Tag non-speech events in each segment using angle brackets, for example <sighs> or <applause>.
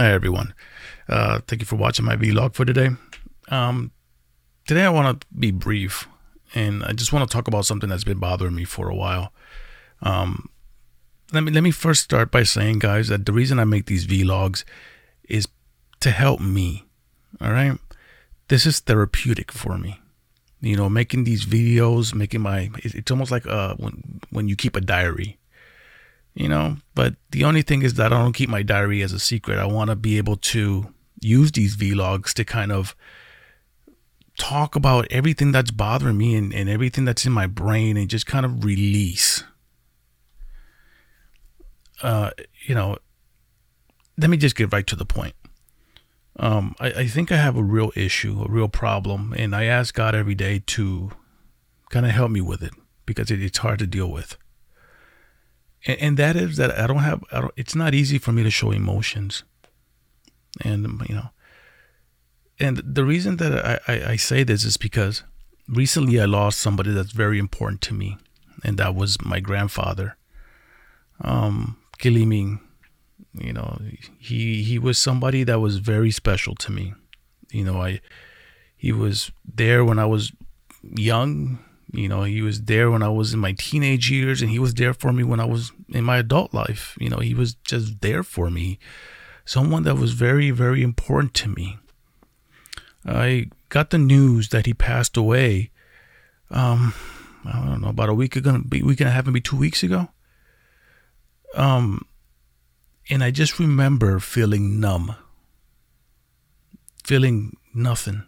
Hi, everyone. Uh, thank you for watching my vlog for today. Um, today, I want to be brief and I just want to talk about something that's been bothering me for a while. Um, let me let me first start by saying, guys, that the reason I make these vlogs is to help me. All right, this is therapeutic for me. You know, making these videos, making my it's almost like uh when when you keep a diary you know. But the only thing is that I don't keep my diary as a secret. I want to be able to use these vlogs to kind of talk about everything that's bothering me and, and everything that's in my brain and just kind of release. Uh, you know, let me just get right to the point. Um, I, I think I have a real issue, a real problem, and I ask God every day to kind of help me with it because it, it's hard to deal with and, and that is that I don't have. I don't, it's not easy for me to show emotions, and you know, and the reason that I, I, I say this is because recently I lost somebody that's very important to me, and that was my grandfather, um, Kiliming. You know, he he was somebody that was very special to me. You know, I he was there when I was young you know, he was there when I was in my teenage years and he was there for me when I was in my adult life. You know, he was just there for me. Someone that was very, very important to me. I got the news that he passed away. Um, I don't know, about a week ago, week and a half, maybe two weeks ago. Um, and I just remember feeling numb, feeling nothing.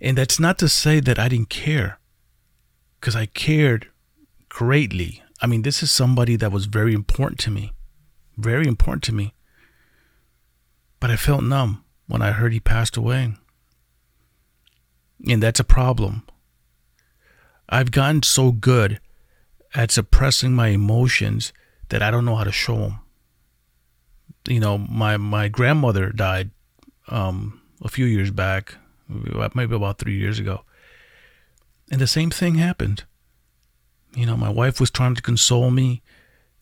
And that's not to say that I didn't care because I cared greatly. I mean, this is somebody that was very important to me, very important to me. But I felt numb when I heard he passed away. And that's a problem. I've gotten so good at suppressing my emotions that I don't know how to show them. You know, my, my grandmother died um, a few years back, maybe about three years ago. And the same thing happened. You know, my wife was trying to console me,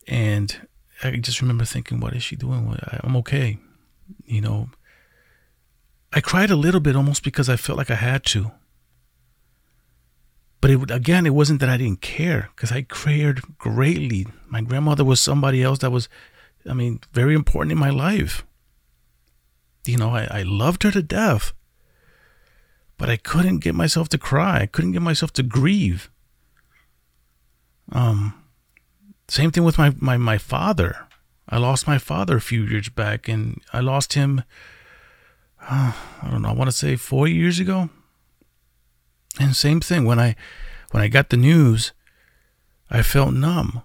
and I just remember thinking, what is she doing? I'm okay. You know, I cried a little bit almost because I felt like I had to. But it, again, it wasn't that I didn't care because I cared greatly. My grandmother was somebody else that was, I mean, very important in my life. You know, I, I loved her to death but I couldn't get myself to cry. I couldn't get myself to grieve. Um, same thing with my, my, my father. I lost my father a few years back, and I lost him, uh, I don't know, I want to say four years ago. And same thing, when I, when I got the news, I felt numb.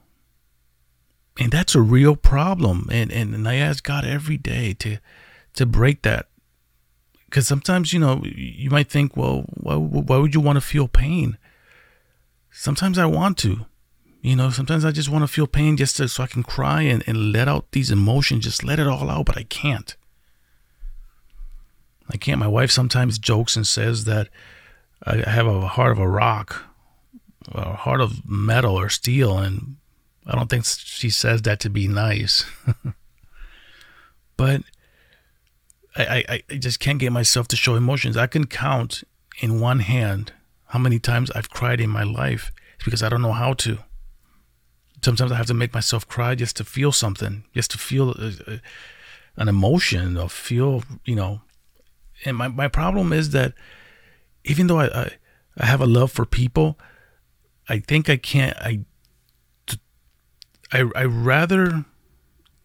And that's a real problem. And, and, and I ask God every day to, to break that because sometimes you know you might think well why, why would you want to feel pain? Sometimes i want to you know sometimes i just want to feel pain just to, so i can cry and, and let out these emotions just let it all out but i can't. I can't. My wife sometimes jokes and says that i have a heart of a rock a heart of metal or steel and i don't think she says that to be nice. <laughs> But I, I, I just can't get myself to show emotions. I can count in one hand how many times I've cried in my life. It's because I don't know how to. Sometimes I have to make myself cry just to feel something, just to feel a, a, an emotion or feel, you know. And my, my problem is that even though I, I, I have a love for people, I think I can't, I, I, I rather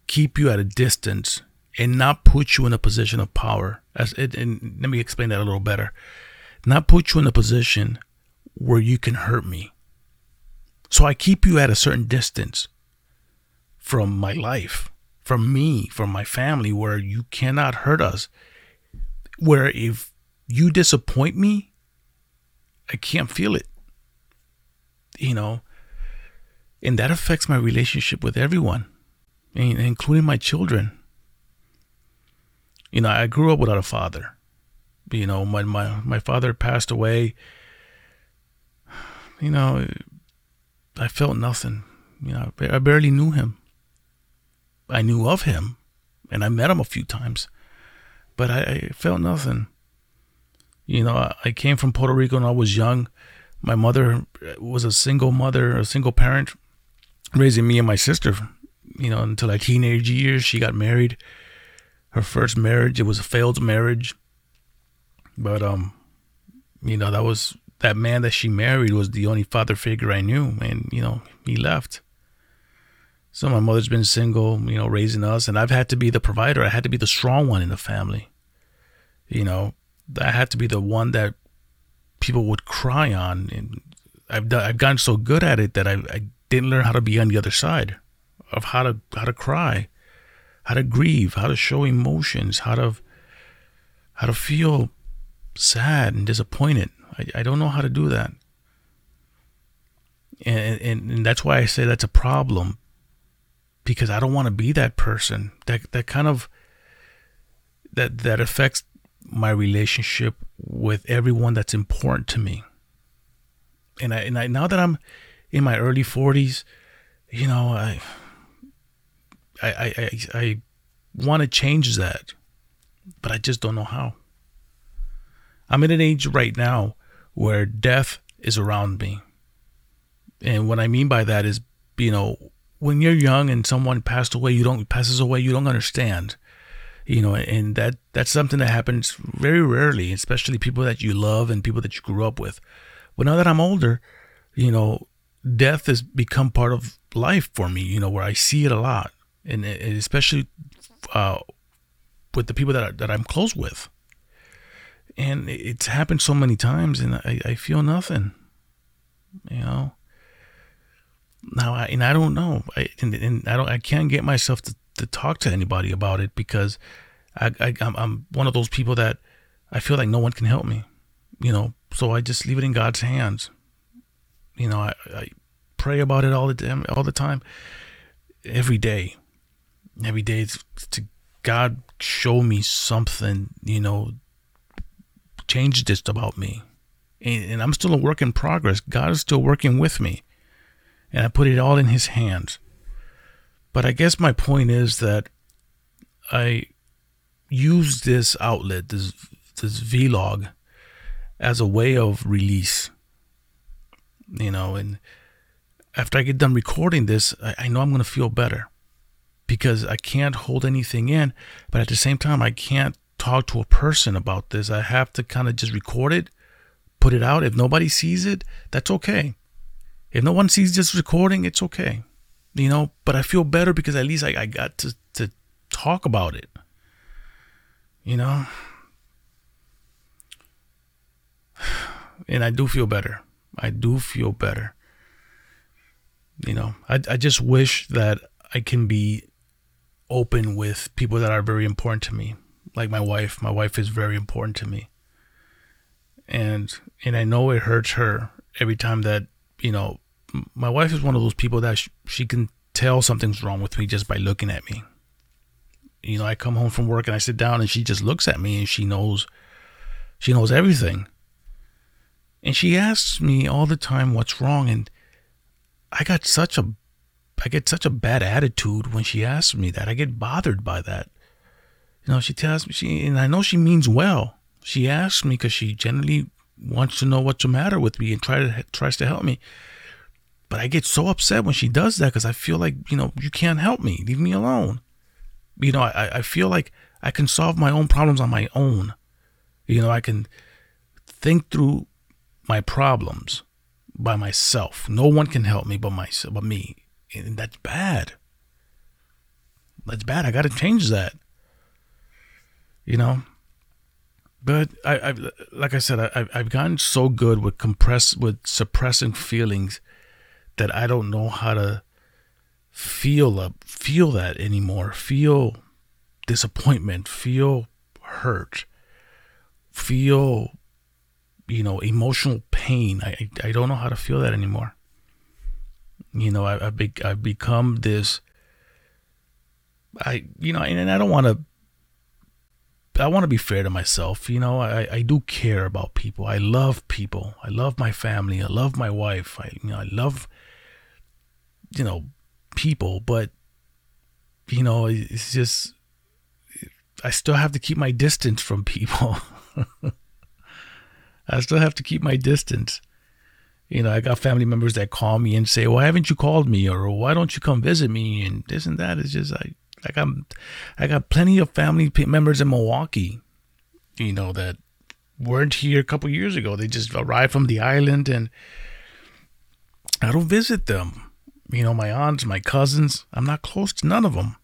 keep you at a distance and not put you in a position of power. As it, and let me explain that a little better. Not put you in a position where you can hurt me. So I keep you at a certain distance from my life, from me, from my family, where you cannot hurt us. Where if you disappoint me, I can't feel it. You know, and that affects my relationship with everyone, including my children you know, I grew up without a father. You know, when my, my father passed away, <sighs> you know, I felt nothing. You know, I barely knew him. I knew of him, and I met him a few times, but I, I felt nothing. You know, I, I came from Puerto Rico when I was young. My mother uh, was a single mother, a single parent, raising me and my sister. You know, until our teenage years, she got married. Her first marriage, it was a failed marriage. But um, you know, that was that man that she married was the only father figure I knew, and you know, he left. So my mother's been single, you know, raising us, and I've had to be the provider. I had to be the strong one in the family. You know, I had to be the one that people would cry on, and I've done, I've gotten so good at it that I, I didn't learn how to be on the other side of how to how to cry, how to grieve, how to show emotions, how to how to feel sad and disappointed. I, I don't know how to do that. And, and, and that's why I say that's a problem because I don't want to be that person. That that kind of that that affects my relationship with everyone that's important to me. And I and I now that I'm in my early 40s, you know, I I I I, I want to change that, but I just don't know how. I'm in an age right now where death is around me. And what I mean by that is, you know, when you're young and someone passed away, you don't passes away, you don't understand. You know, and that that's something that happens very rarely, especially people that you love and people that you grew up with. But now that I'm older, you know, death has become part of life for me. You know, where I see it a lot, and, and especially uh, with the people that I, that I'm close with. And it's happened so many times, and I, I feel nothing. You know, now I, and I don't know, I, and, and I don't, I can't get myself to, to talk to anybody about it because I, I I'm, I'm one of those people that I feel like no one can help me, you know. So I just leave it in God's hands. You know, I, I pray about it all the time, all the time, every day, every day to God show me something, you know, change this about me. And, and I'm still a work in progress. God is still working with me and I put it all in his hands. But I guess my point is that I use this outlet, this this vlog, as a way of release. You know, and after I get done recording this, I, I know I'm gonna feel better because I can't hold anything in, but at the same time, I can't talk to a person about this. I have to kind of just record it, put it out. If nobody sees it, that's okay. If no one sees this recording, it's okay. You know, but I feel better because at least I, I got to, to talk about it. You know? <sighs> And I do feel better. I do feel better. You know, I, I just wish that I can be open with people that are very important to me. Like my wife. My wife is very important to me. And and I know it hurts her every time that you know, my wife is one of those people that she, she can tell something's wrong with me just by looking at me. You know, I come home from work and I sit down and she just looks at me and she knows she knows everything. And she asks me all the time what's wrong and I got such a I get such a bad attitude when she asks me that. I get bothered by that. You know, she tells me she and I know she means well. She asks me because she generally wants to know what's the matter with me and try to tries to help me. But I get so upset when she does that because I feel like you know you can't help me. Leave me alone. You know, I I feel like I can solve my own problems on my own. You know, I can think through my problems by myself. No one can help me but myself, but me, and that's bad. That's bad. I got to change that. You know, but I, I like I said, I, I've gotten so good with compress with suppressing feelings that I don't know how to feel a, feel that anymore. Feel disappointment. Feel hurt. Feel you know emotional pain. I I don't know how to feel that anymore. You know, I, I've be, I've become this. I you know, and I don't want to I want to be fair to myself. You know, I, I do care about people. I love people. I love my family. I love my wife. I you know I love you know people, but you know it's just I still have to keep my distance from people. <laughs> I still have to keep my distance. You know, I got family members that call me and say, "Why haven't you called me?" or "Why don't you come visit me?" and this and that. It's just like, like I got, I got plenty of family members in Milwaukee. You know that weren't here a couple years ago. They just arrived from the island, and I don't visit them. You know, my aunts, my cousins. I'm not close to none of them.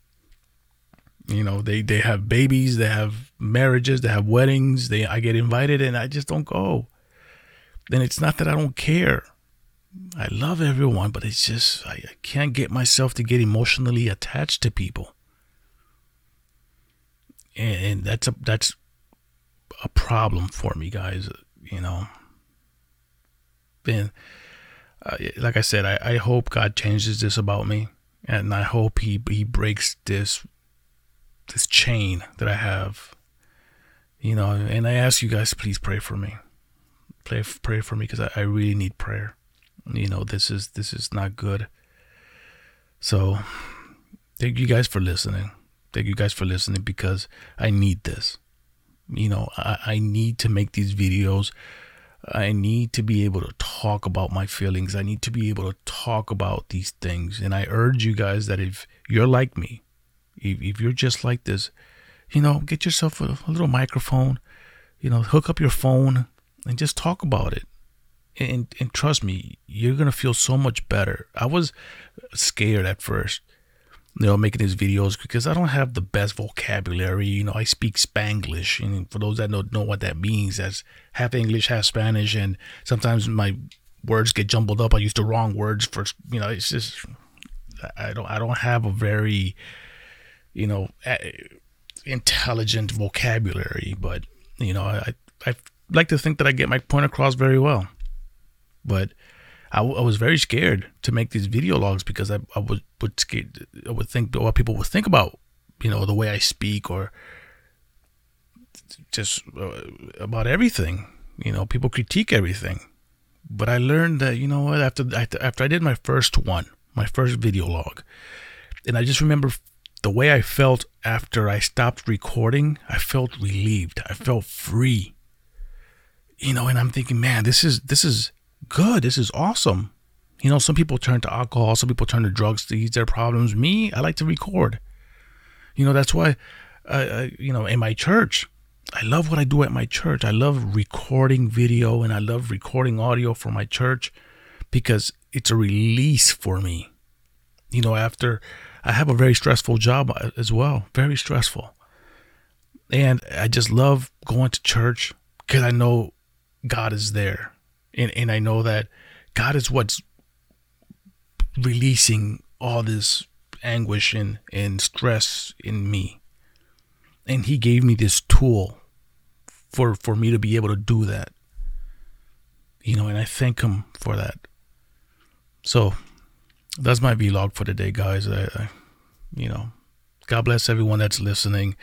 You know, they they have babies, they have marriages, they have weddings. They I get invited, and I just don't go. Then it's not that I don't care. I love everyone, but it's just I, I can't get myself to get emotionally attached to people. And, and that's a that's a problem for me, guys. You know. And uh, like I said, I, I hope God changes this about me, and I hope he he breaks this this chain that I have. You know, and I ask you guys, please pray for me. Pray pray for me because I, I really need prayer. You know, this is this is not good. So, thank you guys for listening. Thank you guys for listening because I need this. You know, I, I need to make these videos. I need to be able to talk about my feelings. I need to be able to talk about these things. And I urge you guys that if you're like me, if, if you're just like this, you know, get yourself a, a little microphone, you know, hook up your phone and just talk about it. And, and trust me, you're going to feel so much better. I was scared at first, you know, making these videos because I don't have the best vocabulary. You know, I speak Spanglish. And for those that don't know what that means, that's half English, half Spanish. And sometimes my words get jumbled up. I use the wrong words for, you know, it's just, I don't, I don't have a very, you know, intelligent vocabulary, but you know, I I like to think that I get my point across very well. But I, I was very scared to make these video logs because I, I would would scared, I would think what people would think about you know the way I speak or just uh, about everything. You know, people critique everything. But I learned that you know what after after I did my first one, my first video log, and I just remember the way I felt after I stopped recording, I felt relieved. I felt free. You know, and I'm thinking, man, this is this is good. This is awesome. You know, some people turn to alcohol, some people turn to drugs to ease their problems. Me, I like to record. You know, that's why, I, you know, in my church, I love what I do at my church. I love recording video and I love recording audio for my church because it's a release for me. You know, after I have a very stressful job uh, as well, very stressful. And I just love going to church because I know God is there. And, and I know that God is what's releasing all this anguish and, and stress in me. And He gave me this tool for, for me to be able to do that. You know, and I thank Him for that. So that's my vlog for today, guys. I, I, you know, God bless everyone that's listening,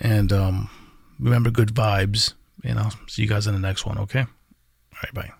and um, remember good vibes. You know, see you guys in the next one. Okay, all right, bye.